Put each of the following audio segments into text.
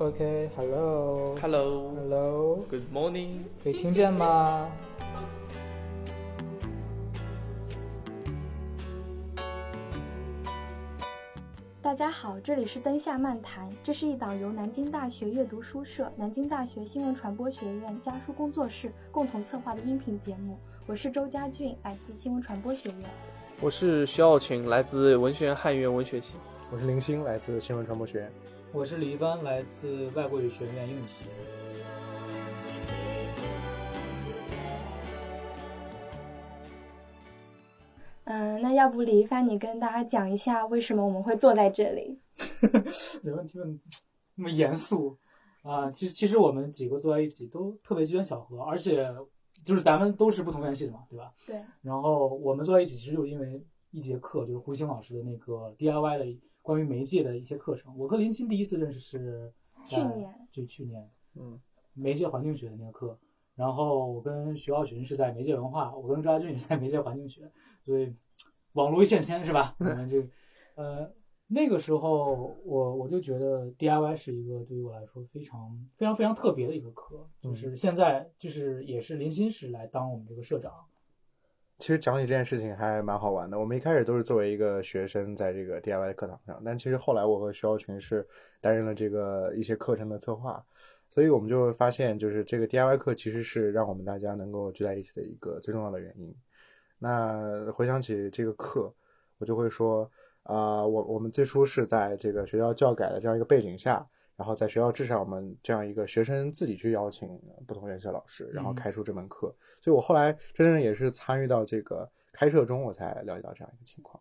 OK，Hello，Hello，Hello，Good morning。可以听见吗？大家好，这里是灯下漫谈，这是一档由南京大学阅读书社、南京大学新闻传播学院家书工作室共同策划的音频节目。我是周家俊，来自新闻传播学院。我是徐傲群，来自文学院汉语言文学系。我是林星，来自新闻传播学院。我是李一帆，来自外国语学院英语系。嗯，那要不李一帆，你跟大家讲一下为什么我们会坐在这里？没问题，问那么严肃啊、其实其实我们几个坐在一起都特别机缘巧合，而且就是咱们都是不同院系的嘛，对吧？对。然后我们坐在一起，其实就是因为一节课，就是胡星老师的那个 DIY 的关于媒介的一些课程。我和林鑫第一次认识是在去年，就去年，嗯，媒介环境学的那个课。然后我跟徐浩群是在媒介文化，我跟赵家俊是在媒介环境学，所以网络一线牵是吧？我们这呃那个时候我我就觉得 DIY 是一个对于我来说非常非常非常特别的一个课，就是现在就是也是林鑫是来当我们这个社长，其实讲起这件事情还蛮好玩的。我们一开始都是作为一个学生在这个 DIY 的课堂上，但其实后来我和徐浩群是担任了这个一些课程的策划，所以我们就会发现，就是这个 DIY 课其实是让我们大家能够聚在一起的一个最重要的原因。那回想起这个课，我就会说，啊、我我们最初是在这个学校教改的这样一个背景下，然后在学校至少，我们这样一个学生自己去邀请不同院校老师，然后嗯开出这门课。所以我后来真正也是参与到这个开设中，我才了解到这样一个情况。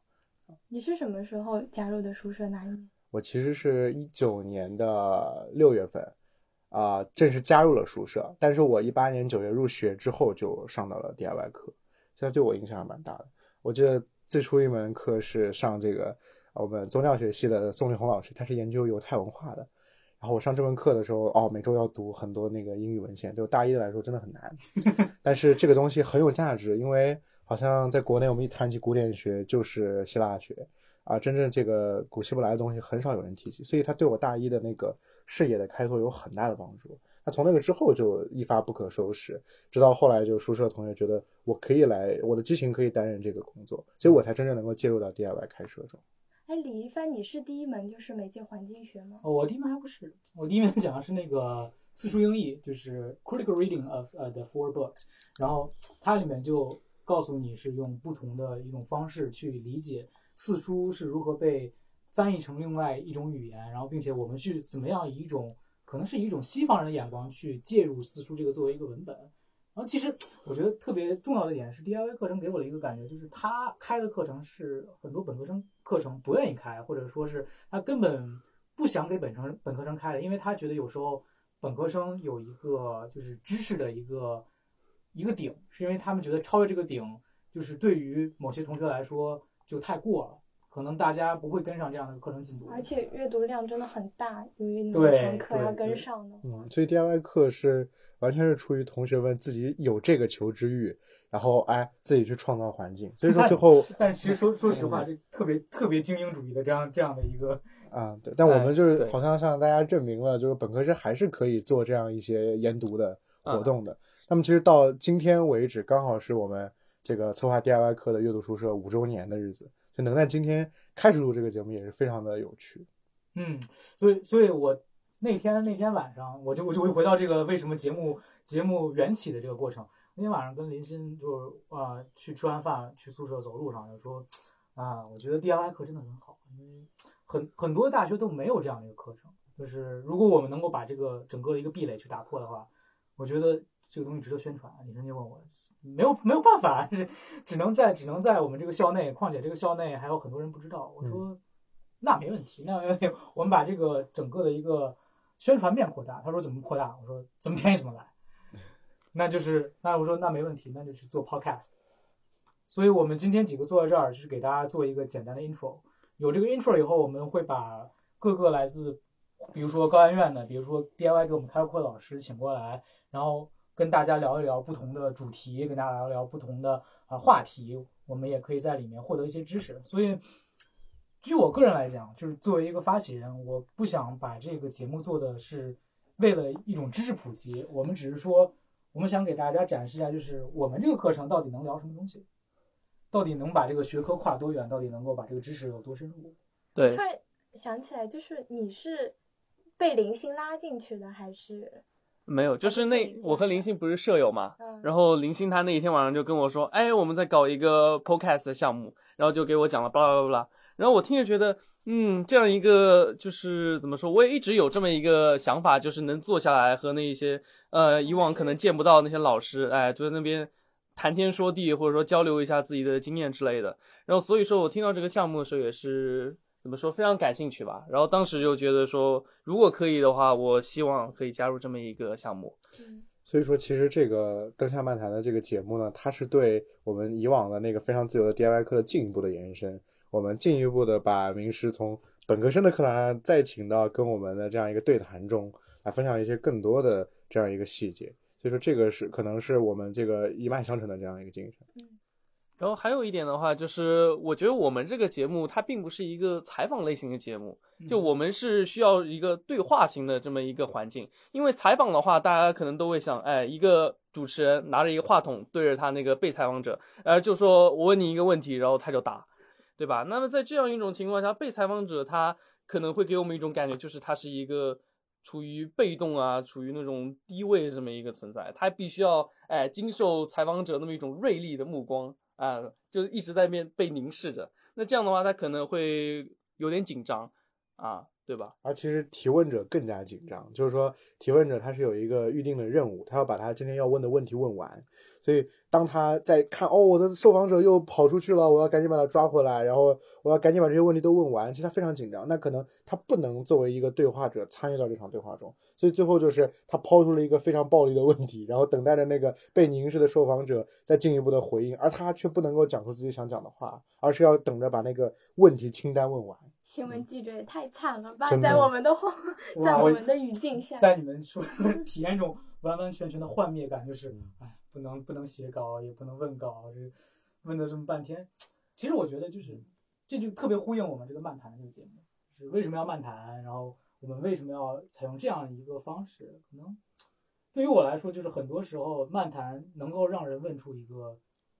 你是什么时候加入的书社？哪一年？我其实是一九年的六月份，啊、正式加入了书社，但是我一八年九月入学之后就上到了 DIY 课，现在对我影响还蛮大的。我记得最初一门课是上这个呃我们宗教学系的宋立红老师，他是研究犹太文化的。然后我上这门课的时候，哦，每周要读很多那个英语文献，对我大一的来说真的很难。但是这个东西很有价值，因为好像在国内我们一谈起古典学就是希腊学，啊，真正这个古希伯来的东西很少有人提起，所以它对我大一的那个视野的开拓有很大的帮助。那从那个之后就一发不可收拾，直到后来就宿舍同学觉得我可以来，我的激情可以担任这个工作，所以我才真正能够介入到 DIY 开设中。哎，李一帆，你是第一门就是媒介环境学吗？哦，我第一门还不是，我第一门讲的是那个四书英译，就是 critical reading of 呃、the four books，然后它里面就告诉你是用不同的一种方式去理解四书是如何被翻译成另外一种语言，然后并且我们去怎么样以一种可能是以一种西方人的眼光去介入四书这个作为一个文本。然后其实我觉得特别重要的一点是 DIY 课程给我的一个感觉，就是他开的课程是很多本科生课程不愿意开，或者说是他根本不想给本科本科生开的，因为他觉得有时候本科生有一个就是知识的一个一个顶，是因为他们觉得超越这个顶，就是对于某些同学来说就太过了，可能大家不会跟上这样的课程进度。而且阅读量真的很大，由于你对堂课要跟上的话。嗯，所以 DIY 课是完全是出于同学们自己有这个求知欲，然后哎自己去创造环境，所以说最后 但其实说说实话，这特别特别精英主义的这样这样的一个，啊，对，但我们就是好像向大家证明了，就是本科生还是可以做这样一些研读的活动的。那么其实到今天为止，刚好是我们这个策划 DIY 课的阅读书社五周年的日子，能在今天开始录这个节目，也是非常的有趣。嗯，所以所以我那天那天晚上，我就我就会回到这个为什么节目节目缘起的这个过程。那天晚上跟林鑫就是啊、去吃完饭去宿舍走路上就说啊，我觉得 DIY 课真的很好，因为很很多大学都没有这样的一个课程。就是如果我们能够把这个整个的一个壁垒去打破的话，我觉得这个东西值得宣传。李晨就问我，没有没有办法，是只能在只能在我们这个校内，况且这个校内还有很多人不知道。我说、那没问题，那没问题，我们把这个整个的一个宣传面扩大。他说怎么扩大？我说怎么便宜怎么来。那就是那我说那没问题，那就去做 podcast。所以我们今天几个坐在这儿，就是给大家做一个简单的 intro。有这个 intro 以后，我们会把各个来自，比如说高研院的，比如说 DIY 给我们开课的老师请过来，然后跟大家聊一聊不同的主题，跟大家聊一聊不同的啊、话题，我们也可以在里面获得一些知识。所以据我个人来讲，就是作为一个发起人，我不想把这个节目做的是为了一种知识普及，我们只是说，我们想给大家展示一下，就是我们这个课程到底能聊什么东西，到底能把这个学科跨多远，到底能够把这个知识有多深入。对突，然想起来，就是你是被零星拉进去的，还是没有，就是那我和林星不是舍友嘛，嗯，然后林星他那一天晚上就跟我说，哎，我们在搞一个 podcast 的项目，然后就给我讲了巴拉巴拉巴拉，然后我听着觉得，嗯，这样一个就是怎么说，我也一直有这么一个想法，就是能坐下来和那一些呃以往可能见不到那些老师，哎，就在那边谈天说地，或者说交流一下自己的经验之类的。然后所以说我听到这个项目的时候也是怎么说非常感兴趣吧。然后当时就觉得说，如果可以的话，我希望可以加入这么一个项目。嗯所以说，其实这个灯下漫谈的这个节目呢，它是对我们以往的那个非常自由的 DIY 课的进一步的延伸。我们进一步的把名师从本科生的课堂上再请到跟我们的这样一个对谈中来分享一些更多的这样一个细节。所以说，这个是可能是我们这个一脉相承的这样一个精神。然后还有一点的话，就是我觉得我们这个节目它并不是一个采访类型的节目，就我们是需要一个对话型的这么一个环境。因为采访的话，大家可能都会想，哎，一个主持人拿着一个话筒对着他那个被采访者，呃，就说我问你一个问题，然后他就答，对吧？那么在这样一种情况下，被采访者他可能会给我们一种感觉，就是他是一个处于被动啊，处于那种低位这么一个存在，他必须要哎经受采访者那么一种锐利的目光啊，就一直在面被凝视着。那这样的话，他可能会有点紧张啊，对吧？而其实提问者更加紧张，就是说提问者他是有一个预定的任务，他要把他今天要问的问题问完。所以当他在看哦，我的受访者又跑出去了，我要赶紧把他抓回来，然后我要赶紧把这些问题都问完。其实他非常紧张，那可能他不能作为一个对话者参与到这场对话中，所以最后就是他抛出了一个非常暴力的问题，然后等待着那个被凝视的受访者再进一步的回应，而他却不能够讲出自己想讲的话，而是要等着把那个问题清单问完。新闻记者也太惨了吧，在我们的话，在我们的语境下，在你们说 体验一种完完全全的幻灭感，就是哎，不能不能写稿，也不能问稿，这问了这么半天。其实我觉得就是这就特别呼应我们这个漫谈这个节目，就是为什么要漫谈，然后我们为什么要采用这样一个方式？可能对于我来说，就是很多时候漫谈能够让人问出一个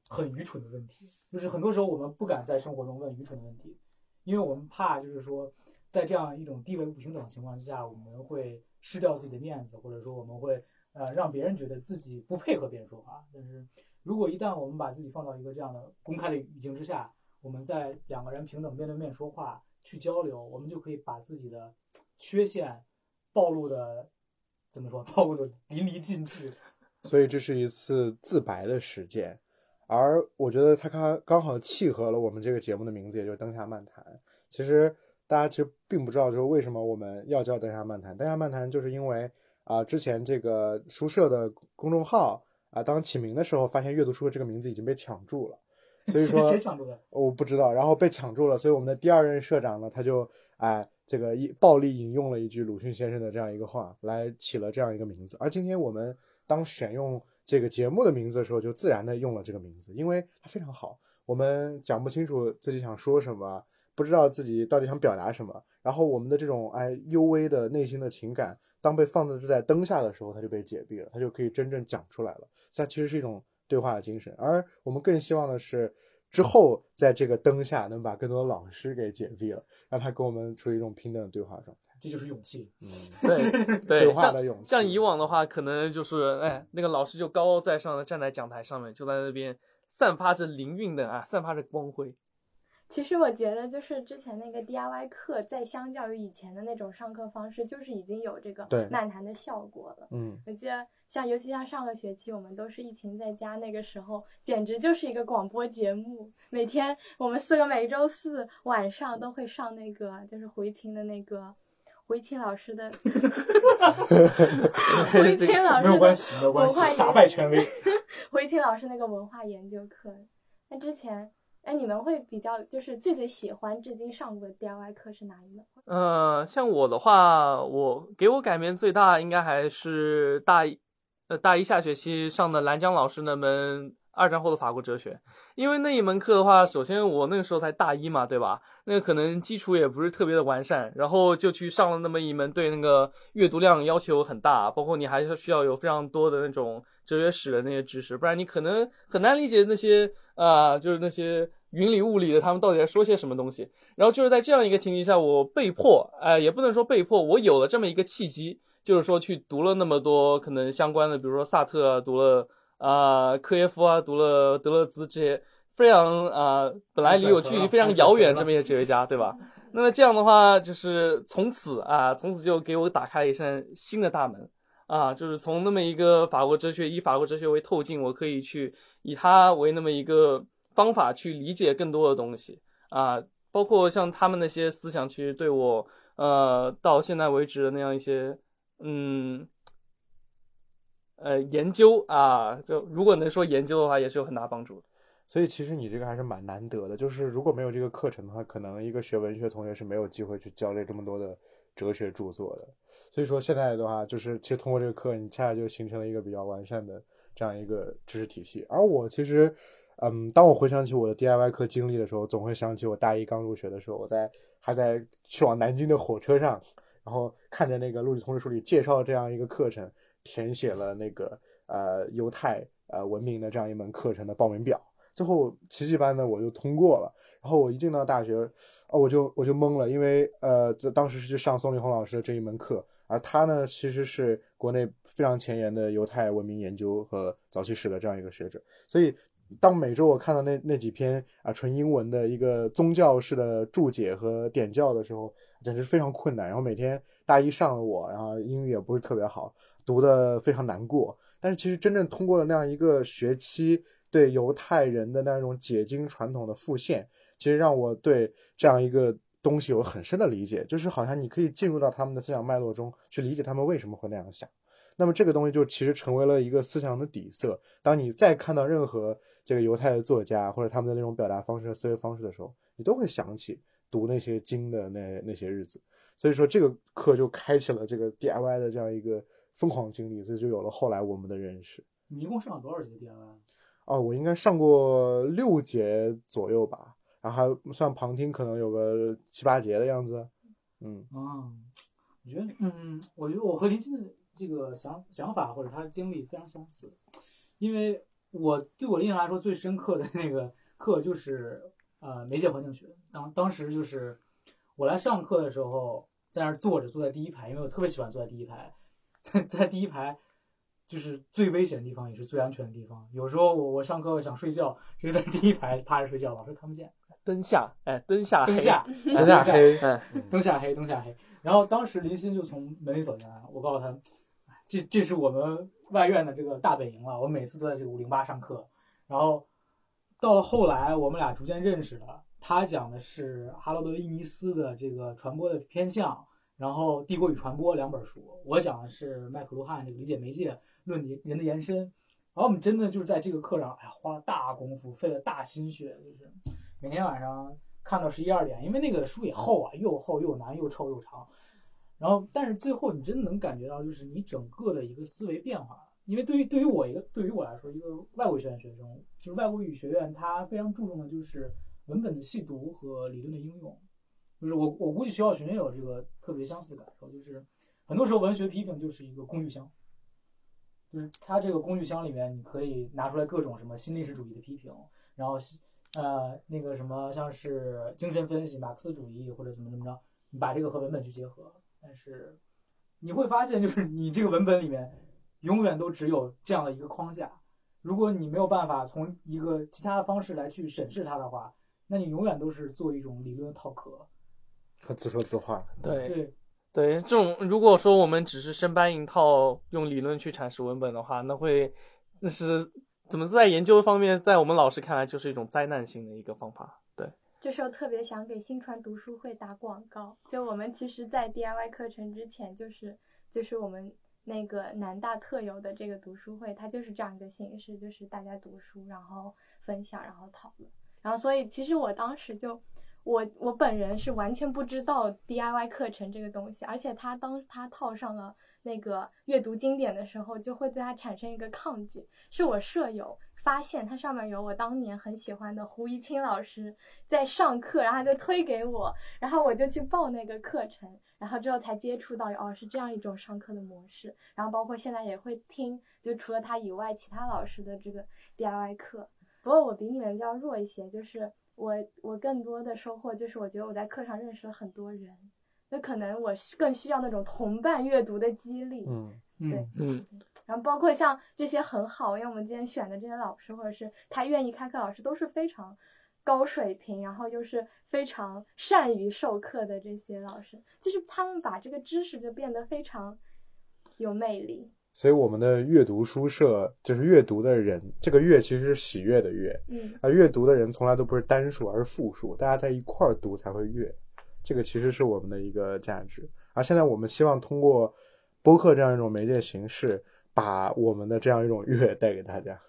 很愚蠢的问题，就是很多时候我们不敢在生活中问愚蠢的问题，因为我们怕就是说，在这样一种地位不平等的情况之下，我们会失掉自己的面子，或者说我们会呃让别人觉得自己不配合别人说话。但是如果一旦我们把自己放到一个这样的公开的语境之下，我们在两个人平等面对面说话去交流，我们就可以把自己的缺陷暴露的怎么说，暴露的淋漓尽致。所以这是一次自白的实践，而我觉得它刚刚好契合了我们这个节目的名字，也就是《灯下漫谈》。其实大家其实并不知道，就是为什么我们要叫《灯下漫谈》。《灯下漫谈》就是因为啊、之前这个书社的公众号啊、当起名的时候，发现“阅读书社”这个名字已经被抢注了，所以谁说谁抢注的？我不知道，然后被抢注了，所以我们的第二任社长呢，他就哎这个一暴力引用了一句鲁迅先生的这样一个话，来起了这样一个名字。而今天我们当选用这个节目的名字的时候，就自然的用了这个名字，因为它非常好。我们讲不清楚自己想说什么，不知道自己到底想表达什么，然后我们的这种哎幽微的内心的情感，当被放置在灯下的时候，它就被解蔽了，它就可以真正讲出来了。它其实是一种对话的精神，而我们更希望的是。之后，在这个灯下，能把更多的老师给解蔽了，让他跟我们处于一种平等的对话状态。这就是勇气。嗯，对对话的勇气像以往的话，可能就是哎，那个老师就高高在上的站在讲台上面，就在那边散发着灵韵的啊，散发着光辉。其实我觉得，就是之前那个 DIY 课，在相较于以前的那种上课方式，就是已经有这个对漫谈的效果了。嗯，我记得，像尤其像上个学期，我们都是疫情在家，那个时候简直就是一个广播节目。每天我们四个每周四晚上都会上那个，就是回听的那个回青老师的 回青老师的没有关系，没有关系文化，打败权威。回青老师那个文化研究课。那之前，哎，你们会比较就是最最喜欢至今上过的 DIY 课是哪一门？呃，像我的话，我给我改变最大应该还是大一，呃，大一下学期上的兰江老师那门二战后的法国哲学。因为那一门课的话，首先我那个时候才大一嘛，对吧？那个可能基础也不是特别的完善，然后就去上了那么一门，对那个阅读量要求很大，包括你还是需要有非常多的那种哲学史的那些知识，不然你可能很难理解那些啊、就是那些云里雾里的他们到底在说些什么东西。然后就是在这样一个情景下，我被迫，哎、也不能说被迫，我有了这么一个契机，就是说去读了那么多可能相关的，比如说萨特啊，读了啊、科耶夫啊，读了德勒兹这些非常啊、本来离我距离非常遥远这么一些哲学家，对吧？那么这样的话，就是从此啊，从此就给我打开了一扇新的大门啊，就是从那么一个法国哲学，以法国哲学为透镜，我可以去以它为那么一个方法去理解更多的东西啊，包括像他们那些思想，其实对我呃到现在为止的那样一些嗯呃研究啊，就如果能说研究的话，也是有很大帮助。所以其实你这个还是蛮难得的，就是如果没有这个课程的话，可能一个学文学同学是没有机会去交流这么多的哲学著作的。所以说现在的话，就是其实通过这个课，你恰恰就形成了一个比较完善的这样一个知识体系。而我其实，嗯，当我回想起我的 DIY 课经历的时候，总会想起我大一刚入学的时候，我在还在去往南京的火车上，然后看着那个录取通知书里介绍这样一个课程，填写了那个呃犹太呃文明的这样一门课程的报名表。最后奇迹般的我就通过了，然后我一进到大学，哦，我就我就懵了，因为呃，这当时是去上宋立红老师的这一门课，而他呢其实是国内非常前沿的犹太文明研究和早期史的这样一个学者，所以当每周我看到那那几篇啊纯英文的一个宗教式的注解和点教的时候，简直非常困难。然后每天大一上了我，然后英语也不是特别好，读的非常难过。但是其实真正通过了那样一个学期。对犹太人的那种解经传统的复现，其实让我对这样一个东西有很深的理解，就是好像你可以进入到他们的思想脉络中去理解他们为什么会那样想。那么这个东西就其实成为了一个思想的底色。当你再看到任何这个犹太的作家或者他们的那种表达方式和思维方式的时候，你都会想起读那些经的那那些日子。所以说这个课就开启了这个 DIY 的这样一个疯狂经历，所以就有了后来我们的认识。你一共上了多少节 DIY？哦，我应该上过六节左右吧，然后还算旁听，可能有个七八节的样子。嗯，啊，我觉得，嗯，我觉得我和林鑫的这个想想法或者他的经历非常相似，因为我对我印象来说最深刻的那个课就是呃媒介环境学。当当时就是我来上课的时候，在那儿坐着，坐在第一排，因为我特别喜欢坐在第一排，在在第一排。就是最危险的地方，也是最安全的地方。有时候我我上课想睡觉，就在第一排趴着睡觉，老师看不见。灯下，哎，灯下黑，灯下，灯下黑，哎，灯下黑，灯下黑。然后当时林鑫就从门里走进来，我告诉他，这这是我们外院的这个大本营了。我每次都在这个五零八上课。然后到了后来，我们俩逐渐认识了。他讲的是哈罗德·伊尼斯的这个传播的偏向，然后《帝国与传播》两本书。我讲的是麦克卢汉这个理解媒介。论人的延伸，然后我们真的就是在这个课上，哎呀，花了大功夫，费了大心血，就是每天晚上看到十一二点，因为那个书也厚啊，又厚又难又臭又长。然后，但是最后你真的能感觉到，就是你整个的一个思维变化。因为对于对于我一个对于我来说，一个外国语学院学生，就是外国语学院，它非常注重的就是文本的细读和理论的应用。就是我我估计学校学生有这个特别相似的感受，就是很多时候文学批评就是一个工具箱。就是它这个工具箱里面，你可以拿出来各种什么新历史主义的批评，然后呃那个什么像是精神分析、马克思主义或者怎么怎么着，你把这个和文本去结合。但是你会发现，就是你这个文本里面永远都只有这样的一个框架。如果你没有办法从一个其他的方式来去审视它的话，那你永远都是做一种理论套壳和自说自话。对对。对，这种如果说我们只是生搬硬套用理论去阐释文本的话，那会那是怎么在研究方面，在我们老师看来就是一种灾难性的一个方法。对，这时候特别想给新传读书会打广告。就我们其实，在 DIY 课程之前，就是就是我们那个南大特有的这个读书会，它就是这样一个形式，就是大家读书，然后分享，然后讨论，然后所以其实我当时就。我我本人是完全不知道 DIY 课程这个东西，而且他当他套上了那个阅读经典的时候，就会对他产生一个抗拒。是我舍友发现它上面有我当年很喜欢的胡一清老师在上课，然后他就推给我，然后我就去报那个课程，然后之后才接触到哦是这样一种上课的模式，然后包括现在也会听，就除了他以外其他老师的这个 DIY 课。不过我比你们要弱一些，就是我我更多的收获就是我觉得我在课上认识了很多人，那可能我更需要那种同伴阅读的激励。嗯对嗯，嗯，然后包括像这些很好，因为我们今天选的这些老师，或者是他愿意开课老师，都是非常高水平，然后又是非常善于授课的这些老师，就是他们把这个知识就变得非常有魅力。所以我们的阅读书社就是阅读的人，这个阅其实是喜悦的悦，嗯，而阅读的人从来都不是单数，而是复数，大家在一块儿读才会阅，这个其实是我们的一个价值。而现在我们希望通过播客这样一种媒介形式，把我们的这样一种阅带给大家。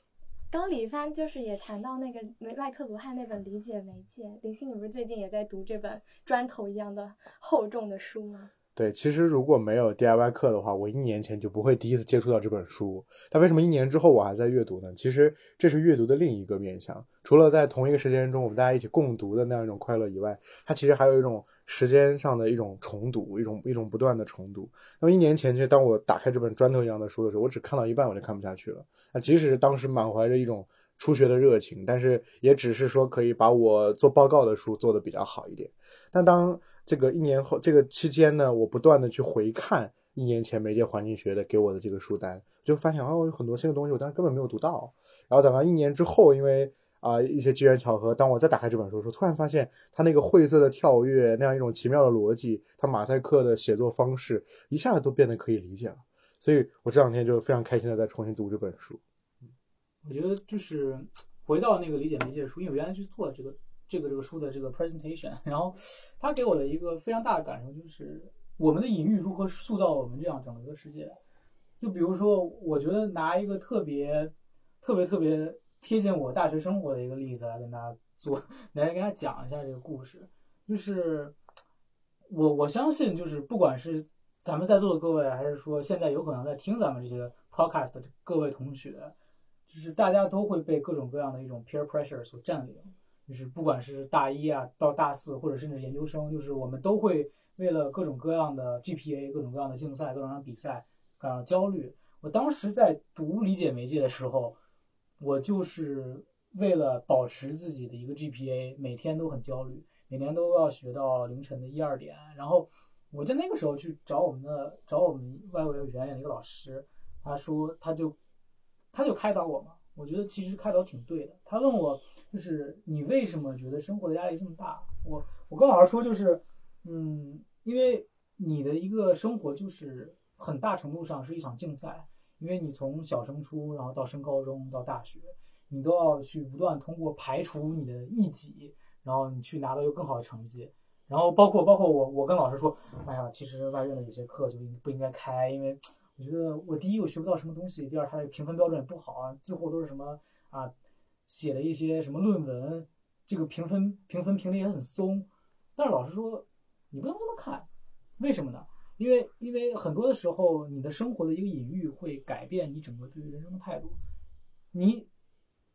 刚李帆就是也谈到那个麦麦克卢汉那本《理解媒介》，林欣，你不是最近也在读这本砖头一样的厚重的书吗？对，其实如果没有 DIY 课的话，我一年前就不会第一次接触到这本书。但为什么一年之后我还在阅读呢？其实这是阅读的另一个面向。除了在同一个时间中我们大家一起共读的那样一种快乐以外，它其实还有一种时间上的一种重读，一种一种不断的重读。那么一年前，其实当我打开这本砖头一样的书的时候，我只看到一半我就看不下去了。那即使当时满怀着一种初学的热情，但是也只是说可以把我做报告的书做得比较好一点。但当这个一年后这个期间呢，我不断的去回看一年前媒介环境学的给我的这个书单，就发现哦，有很多新的东西我当时根本没有读到。然后等到一年之后，因为啊、一些机缘巧合，当我再打开这本书的时候，突然发现它那个晦涩的跳跃，那样一种奇妙的逻辑，它马赛克的写作方式，一下子都变得可以理解了。所以我这两天就非常开心的在重新读这本书。我觉得就是回到那个理解媒介书，因为我原来去做这个这个这个书的这个 presentation，然后他给我的一个非常大的感受就是我们的隐喻如何塑造我们这样整个一个世界。就比如说，我觉得拿一个特别特别特别贴近我大学生活的一个例子来跟大家做，来跟大家讲一下这个故事，就是我我相信，就是不管是咱们在座的各位，还是说现在有可能在听咱们这些 podcast 的各位同学，就是大家都会被各种各样的一种 peer pressure 所占领，就是不管是大一啊到大四，或者甚至研究生，就是我们都会为了各种各样的 GPA、各种各样的竞赛、各种各样的比赛感到焦虑。我当时在读理解媒介的时候，我就是为了保持自己的一个 GPA，每天都很焦虑，每年都要学到凌晨的一二点。然后我在那个时候去找我们的找我们外国语言的一个老师，他说他就他就开导我嘛，我觉得其实开导挺对的。他问我就是你为什么觉得生活的压力这么大？我我跟老师说就是，嗯，因为你的一个生活就是很大程度上是一场竞赛，因为你从小升初，然后到升高中，到大学，你都要去不断通过排除你的异己，然后你去拿到一个更好的成绩。然后包括包括我，我跟老师说，哎呀，其实外院的有些课就不应该开，因为我觉得我第一我学不到什么东西，第二它的评分标准也不好啊，最后都是什么啊，写了一些什么论文，这个评分评分评的也很松。但是老师说，你不能这么看，为什么呢？因为因为很多的时候，你的生活的一个隐喻会改变你整个对于人生的态度。你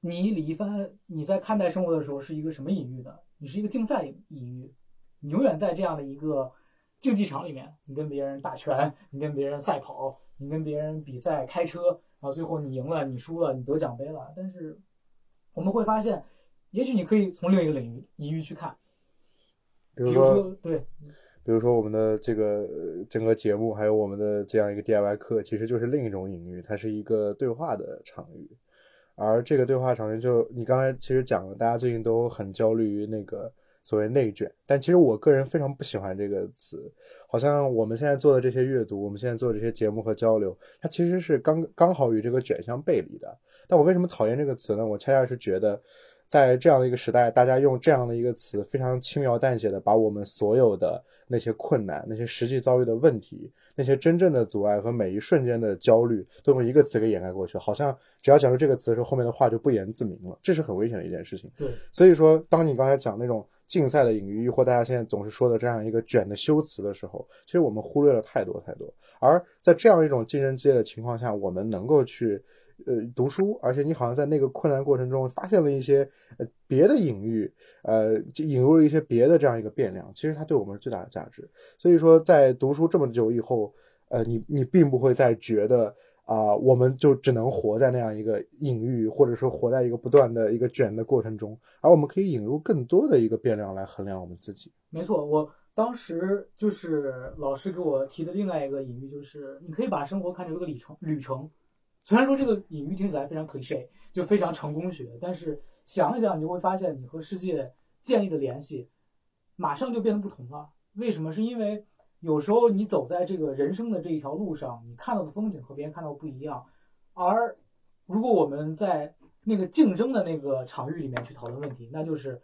你李一帆，你在看待生活的时候是一个什么隐喻呢？你是一个竞赛隐喻，你永远在这样的一个竞技场里面，你跟别人打拳，你跟别人赛跑，你跟别人比赛开车，然后最后你赢了，你输了，你得奖杯了。但是我们会发现，也许你可以从另一个领域领域去看，比如说，对，比如说我们的这个呃整个节目，还有我们的这样一个 DIY 课，其实就是另一种隐喻，它是一个对话的场域。而这个对话场域就你刚才其实讲了，大家最近都很焦虑于那个所谓内卷，但其实我个人非常不喜欢这个词，好像我们现在做的这些阅读，我们现在做的这些节目和交流，它其实是刚刚好与这个卷相背离的。但我为什么讨厌这个词呢？我恰恰是觉得。在这样的一个时代，大家用这样的一个词，非常轻描淡写的把我们所有的那些困难、那些实际遭遇的问题、那些真正的阻碍和每一瞬间的焦虑，都用一个词给掩盖过去，好像只要讲出这个词的时候，后面的话就不言自明了，这是很危险的一件事情。对，所以说，当你刚才讲那种竞赛的隐喻，或大家现在总是说的这样一个卷的修辞的时候，其实我们忽略了太多太多。而在这样一种竞争激烈的情况下，我们能够去呃读书，而且你好像在那个困难过程中发现了一些呃别的隐喻，呃引入了一些别的这样一个变量，其实它对我们是最大的价值。所以说，在读书这么久以后，呃，你你并不会再觉得。啊，我们就只能活在那样一个隐喻，或者说活在一个不断的一个卷的过程中，而我们可以引入更多的一个变量来衡量我们自己。没错，我当时就是老师给我提的另外一个隐喻，就是你可以把生活看成一个里程。旅程，虽然说这个隐喻听起来非常 cliche，就非常成功学，但是想一想，你就会发现你和世界建立的联系马上就变得不同了。为什么？是因为。有时候你走在这个人生的这一条路上，你看到的风景和别人看到不一样。而如果我们在那个竞争的那个场域里面去讨论问题，那就是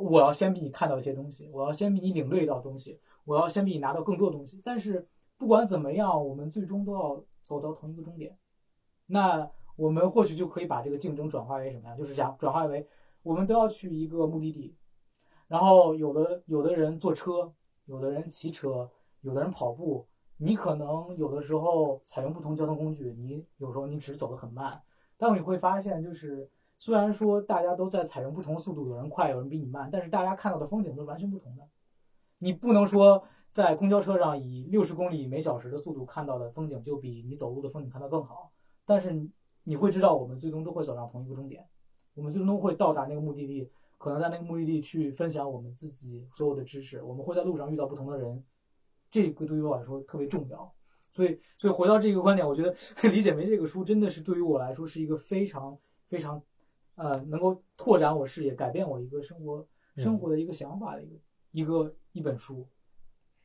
我要先比你看到一些东西，我要先比你领略到东西，我要先比你拿到更多东西。但是不管怎么样，我们最终都要走到同一个终点。那我们或许就可以把这个竞争转化为什么呀？就是讲转化为我们都要去一个目的地，然后有的有的人坐车，有的人骑车。有的人跑步，你可能有的时候采用不同交通工具，你有时候你只是走得很慢，但你会发现，就是虽然说大家都在采用不同速度，有人快，有人比你慢，但是大家看到的风景都是完全不同的。你不能说在公交车上以六十公里每小时的速度看到的风景就比你走路的风景看到更好，但是你会知道，我们最终都会走上同一个终点，我们最终都会到达那个目的地，可能在那个目的地去分享我们自己所有的知识，我们会在路上遇到不同的人。这个对于我来说特别重要，所以，所以回到这个观点，我觉得《理解梅》这个书真的是对于我来说是一个非常非常，呃，能够拓展我视野、改变我一个生活生活的一个想法的一个一个一本书。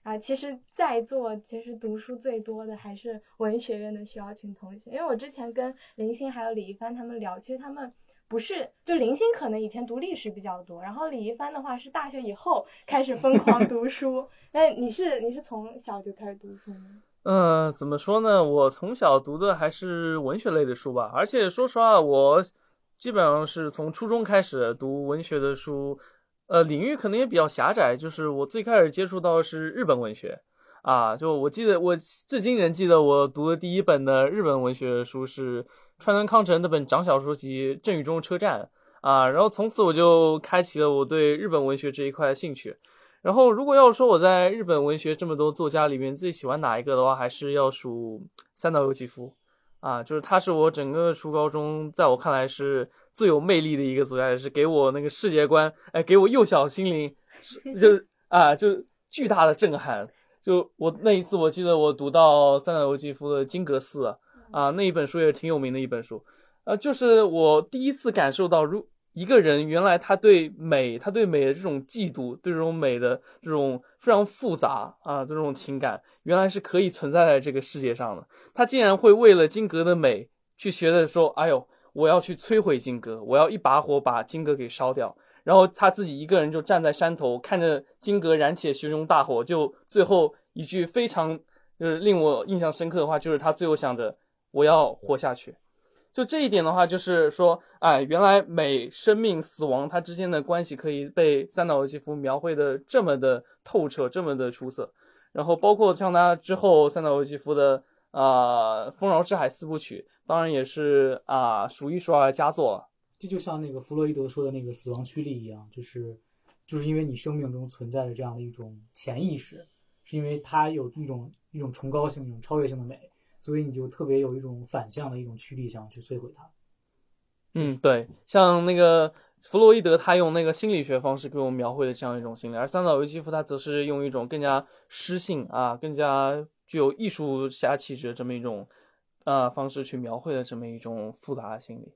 啊，其实在座其实读书最多的还是文学院的徐耀群同学，因为我之前跟林欣还有李一帆他们聊，其实他们。不是，就林星可能以前读历史比较多，然后李一帆的话是大学以后开始疯狂读书。那你是你是从小就开始读书吗？嗯，怎么说呢？我从小读的还是文学类的书吧，而且说实话，我基本上是从初中开始读文学的书，呃，领域可能也比较狭窄，就是我最开始接触到是日本文学啊，就我记得我至今仍记得我读的第一本的日本文学书是。川端康成那本长小说集《郑宇中车站》啊，然后从此我就开启了我对日本文学这一块的兴趣。然后，如果要说我在日本文学这么多作家里面最喜欢哪一个的话，还是要数三岛由纪夫啊，就是他是我整个初高中在我看来是最有魅力的一个作家，也是给我那个世界观，哎，给我幼小心灵是就是 啊，就是巨大的震撼。就我那一次，我记得我读到三岛由纪夫的《金阁寺》。啊，那一本书也是挺有名的一本书，呃，就是我第一次感受到，如一个人原来他对美，他对美的这种嫉妒，对这种美的这种非常复杂啊这种情感，原来是可以存在在这个世界上的。他竟然会为了金阁的美去学的说，哎呦，我要去摧毁金阁，我要一把火把金阁给烧掉。然后他自己一个人就站在山头，看着金阁燃起熊熊大火，就最后一句非常就是令我印象深刻的话，就是他最后想着。我要活下去，就这一点的话，就是说，哎，原来美、生命、死亡它之间的关系可以被三岛由纪夫描绘的这么的透彻，这么的出色。然后包括像他之后三岛由纪夫的啊《丰饶之海》四部曲，当然也是啊数一数二的佳作。这就像那个弗洛伊德说的那个死亡驱力一样，就是就是因为你生命中存在着这样的一种潜意识，是因为它有一种一种崇高性、一种超越性的美。所以你就特别有一种反向的一种驱力，想去摧毁它。嗯，对，像那个弗洛伊德，他用那个心理学方式给我们描绘的这样一种心理，而三岛由纪夫他则是用一种更加诗性啊，更加具有艺术侠气质的这么一种啊方式去描绘的这么一种复杂的心理。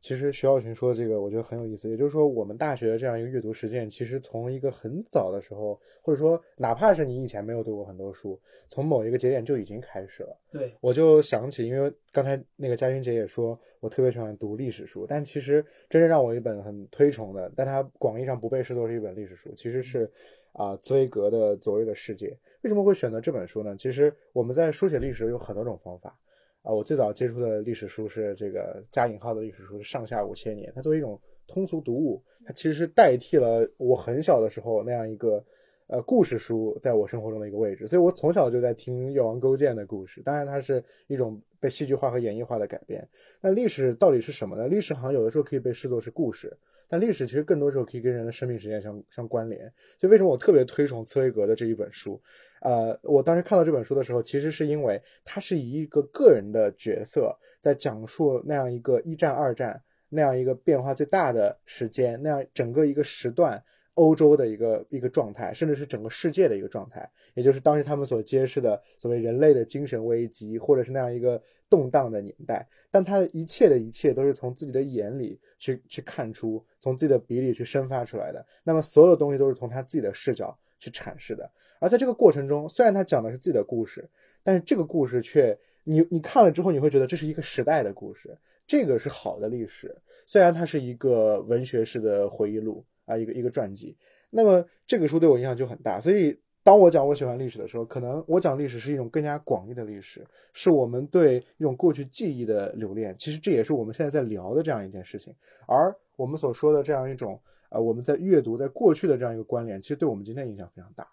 其实徐耀群说的这个，我觉得很有意思。也就是说，我们大学的这样一个阅读实践，其实从一个很早的时候，或者说哪怕是你以前没有读过很多书，从某一个节点就已经开始了。对，我就想起，因为刚才那个嘉欣姐也说，我特别喜欢读历史书，但其实真正让我一本很推崇的，但它广义上不被视作是一本历史书，其实是啊茨威格的《昨日的世界》。为什么会选择这本书呢？其实我们在书写历史有很多种方法。啊，我最早接触的历史书是这个加引号的历史书，是上下五千年。它作为一种通俗读物，它其实是代替了我很小的时候那样一个呃故事书在我生活中的一个位置。所以我从小就在听越王勾践的故事，当然它是一种被戏剧化和演绎化的改编。那历史到底是什么呢？历史好像有的时候可以被视作是故事，但历史其实更多时候可以跟人的生命时间相相关联。就为什么我特别推崇茨威格的这一本书？呃，我当时看到这本书的时候，其实是因为它是以一个个人的角色在讲述那样一个一战、二战那样一个变化最大的时间，那样整个一个时段。欧洲的一个一个状态，甚至是整个世界的一个状态，也就是当时他们所揭示的所谓人类的精神危机，或者是那样一个动荡的年代。但他的一切的一切都是从自己的眼里去去看出，从自己的笔里去生发出来的。那么所有的东西都是从他自己的视角去阐释的。而在这个过程中，虽然他讲的是自己的故事，但是这个故事却你你看了之后，你会觉得这是一个时代的故事，这个是好的历史。虽然它是一个文学式的回忆录。啊，一个一个传记，那么这个书对我影响就很大。所以，当我讲我喜欢历史的时候，可能我讲历史是一种更加广义的历史，是我们对一种过去记忆的留恋。其实这也是我们现在在聊的这样一件事情。而我们所说的这样一种，呃，我们在阅读在过去的这样一个关联，其实对我们今天影响非常大。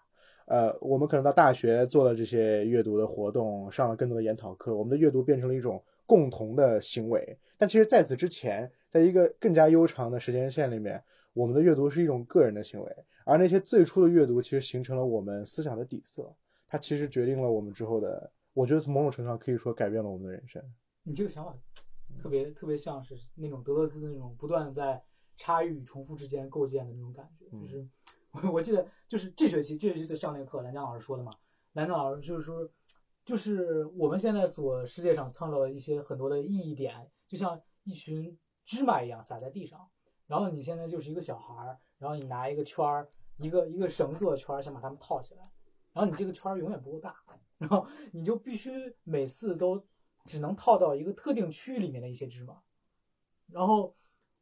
呃，我们可能到大学做了这些阅读的活动，上了更多的研讨课，我们的阅读变成了一种共同的行为。但其实在此之前，在一个更加悠长的时间线里面。我们的阅读是一种个人的行为，而那些最初的阅读其实形成了我们思想的底色，它其实决定了我们之后的。我觉得从某种程度上可以说改变了我们的人生。你这个想法特别特别像是那种德勒兹那种不断在差异与重复之间构建的那种感觉。就是 我我记得就是这学期这学期就上那个课，兰江老师说的嘛。兰江老师就是说，就是我们现在所世界上创造的一些很多的意义点，就像一群芝麻一样撒在地上。然后你现在就是一个小孩儿，然后你拿一个圈儿，一个一个绳子的圈儿，想把它们套起来，然后你这个圈儿永远不够大，然后你就必须每次都只能套到一个特定区域里面的一些芝麻，然后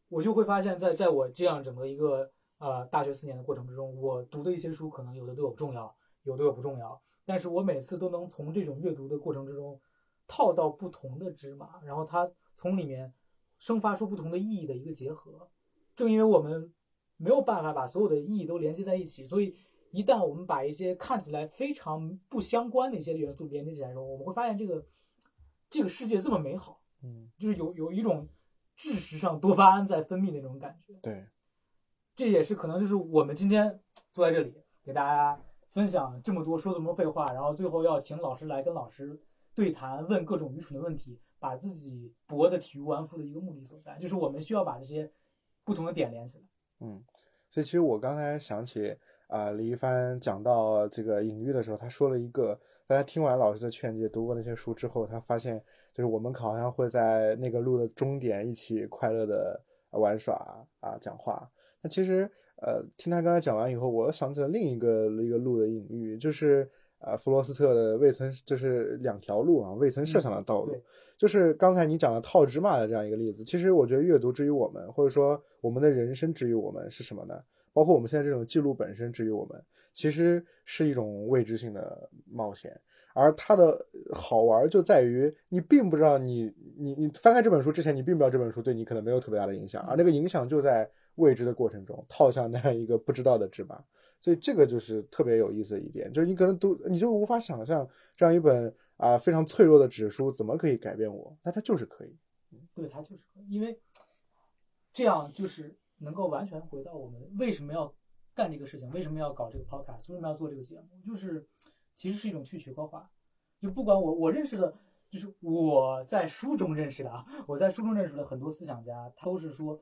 我就会发现，在在我这样整个一个呃大学四年的过程之中，我读的一些书可能有的对我重要，有的我不重要，但是我每次都能从这种阅读的过程之中套到不同的芝麻，然后它从里面生发出不同的意义的一个结合。正因为我们没有办法把所有的意义都连接在一起，所以一旦我们把一些看起来非常不相关的一些元素连接起来的时候，我们会发现这个这个世界这么美好，嗯，就是有有一种知识上多巴胺在分泌的那种感觉。对，这也是可能就是我们今天坐在这里给大家分享这么多，说这么多废话，然后最后要请老师来跟老师对谈，问各种愚蠢的问题，把自己博得体无完肤的一个目的所在，就是我们需要把这些。不同的点连起来，嗯，所以其实我刚才想起啊，李一帆讲到这个隐喻的时候，他说了一个，大家听完老师的劝诫，读过那些书之后，他发现就是我们好像会在那个路的终点一起快乐的玩耍啊，讲话。那其实呃，听他刚才讲完以后，我又想起了另一个一个路的隐喻，就是。啊，弗罗斯特的未曾就是两条路啊，未曾设想的道路，就是刚才你讲的套芝麻的这样一个例子。其实我觉得阅读之于我们，或者说我们的人生之于我们是什么呢？包括我们现在这种记录本身之于我们，其实是一种未知性的冒险。而它的好玩就在于，你并不知道你你你翻开这本书之前，你并不知道这本书对你可能没有特别大的影响，而那个影响就在未知的过程中套上那样一个不知道的芝麻。所以这个就是特别有意思的一点，就是你可能读，你就无法想象这样一本啊非常脆弱的纸书怎么可以改变我，那它就是可以，对，它就是可以，因为这样就是能够完全回到我们为什么要干这个事情，为什么要搞这个 podcast，为什么要做这个节目，就是其实是一种去学科化，就不管我我认识的，就是我在书中认识的啊，我在书中认识的很多思想家，他都是说。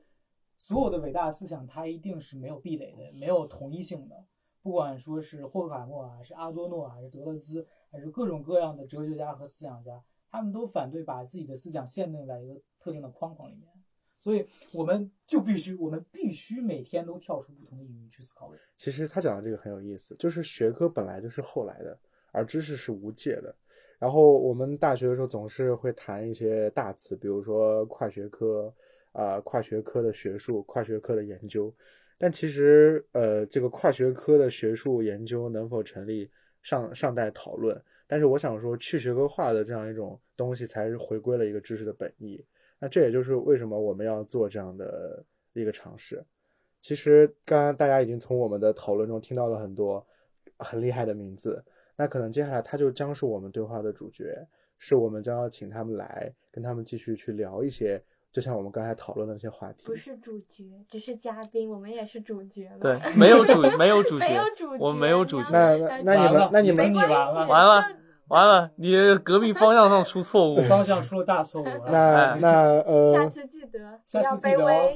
所有的伟大思想，它一定是没有壁垒的，没有统一性的。不管说是霍克海默啊，是阿多诺还是德勒兹，还是各种各样的哲学家和思想家，他们都反对把自己的思想限定在一个特定的框框里面。所以，我们就必须，我们必须每天都跳出不同的领域去思考。其实他讲的这个很有意思，就是学科本来就是后来的，而知识是无界的。然后我们大学的时候总是会谈一些大词，比如说跨学科。啊，跨学科的学术，跨学科的研究，但其实，呃，这个跨学科的学术研究能否成立，尚尚待讨论。但是，我想说，去学科化的这样一种东西，才是回归了一个知识的本意。那这也就是为什么我们要做这样的一个尝试。其实，刚刚大家已经从我们的讨论中听到了很多很厉害的名字，那可能接下来他就将是我们对话的主角。是我们将要请他们来跟他们继续去聊一些，就像我们刚才讨论的那些话题。不是主角，只是嘉宾，我们也是主角了。对，没有主没有主角，没有主 角，我没有主角。那那那你们那你们你完了完了 完了，你隔壁方向上出错误，方向出了大错误。那那呃，下次记得下次记得哦。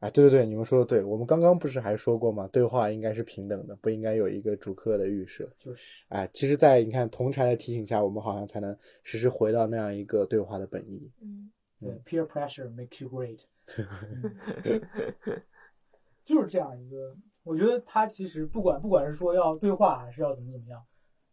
哎，对对对，你们说的对，我们刚刚不是还说过吗？对话应该是平等的，不应该有一个主客的预设。就是，哎，其实，在你看同柴的提醒下，我们好像才能实时回到那样一个对话的本意。嗯，对，peer pressure makes you great，就是这样一个。我觉得他其实不管不管是说要对话还是要怎么怎么样，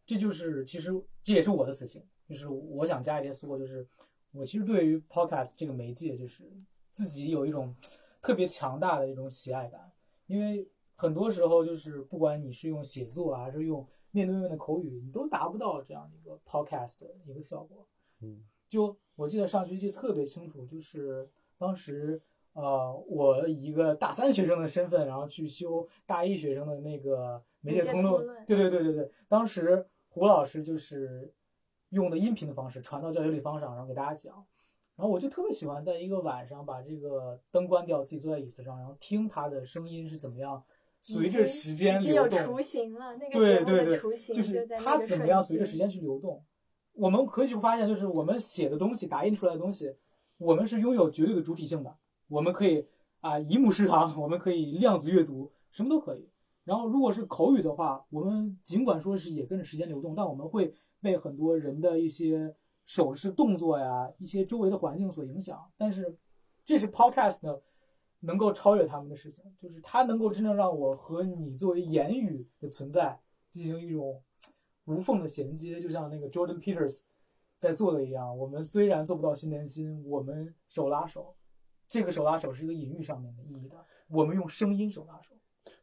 这就是其实这也是我的死心，就是我想加一些私货，就是我其实对于 podcast 这个媒介，就是自己有一种特别强大的一种喜爱感，因为很多时候就是不管你是用写作啊还是用面对面的口语，你都达不到这样一个 podcast 的一个效果。嗯，就我记得上学期特别清楚，就是当时呃，我以一个大三学生的身份，然后去修大一学生的那个媒介通论。对对对对对，当时胡老师就是用的音频的方式传到教学立方上，然后给大家讲。然后我就特别喜欢在一个晚上把这个灯关掉，自己坐在椅子上，然后听他的声音是怎么样随着时间流动。有雏形了，那个对对对，就是他怎么样随着时间去流动。我们可以去发现，就是我们写的东西、打印出来的东西，我们是拥有绝对的主体性的。我们可以啊一目十行，我们可以量子阅读，什么都可以。然后如果是口语的话，我们尽管说是也跟着时间流动，但我们会被很多人的一些手势动作呀、一些周围的环境所影响。但是这是 podcast 呢能够超越他们的事情，就是它能够真正让我和你作为言语的存在进行一种。无缝的衔接，就像那个 Jordan Peters 在做的一样。我们虽然做不到心连心，我们手拉手，这个手拉手是一个隐喻上面的意义的。我们用声音手拉手，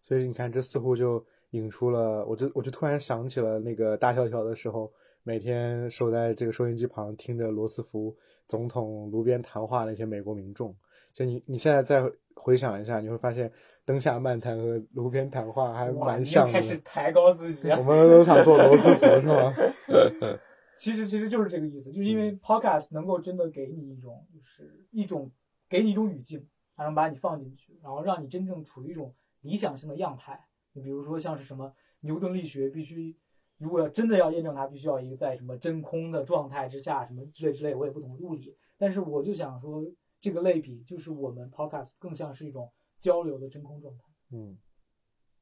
所以你看，这似乎就引出了，我就我就突然想起了那个大萧条的时候，每天守在这个收音机旁听着罗斯福总统炉边谈话那些美国民众。就你你现在在回想一下，你会发现灯下漫谈和炉边谈话还蛮像的。开始抬高自己，我们都想做罗斯福是吗？其实其实就是这个意思，就是因为 podcast 能够真的给你一种，就是一种给你一种语境，然后把你放进去，然后让你真正处于一种理想性的样态。你比如说像是什么牛顿力学，必须如果真的要验证它，必须要一个在什么真空的状态之下，什么之类之类，我也不懂物理，但是我就想说。这个类比就是我们 podcast 更像是一种交流的真空状态。嗯，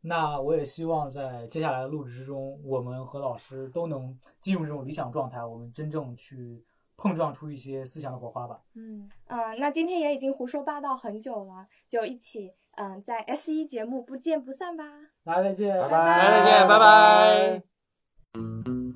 那我也希望在接下来的录制之中，我们和老师都能进入这种理想状态，我们真正去碰撞出一些思想的火花吧。嗯啊，那今天也已经胡说八道很久了，就一起嗯在 S 一节目不见不散吧。大家再见，拜拜，再见，拜拜。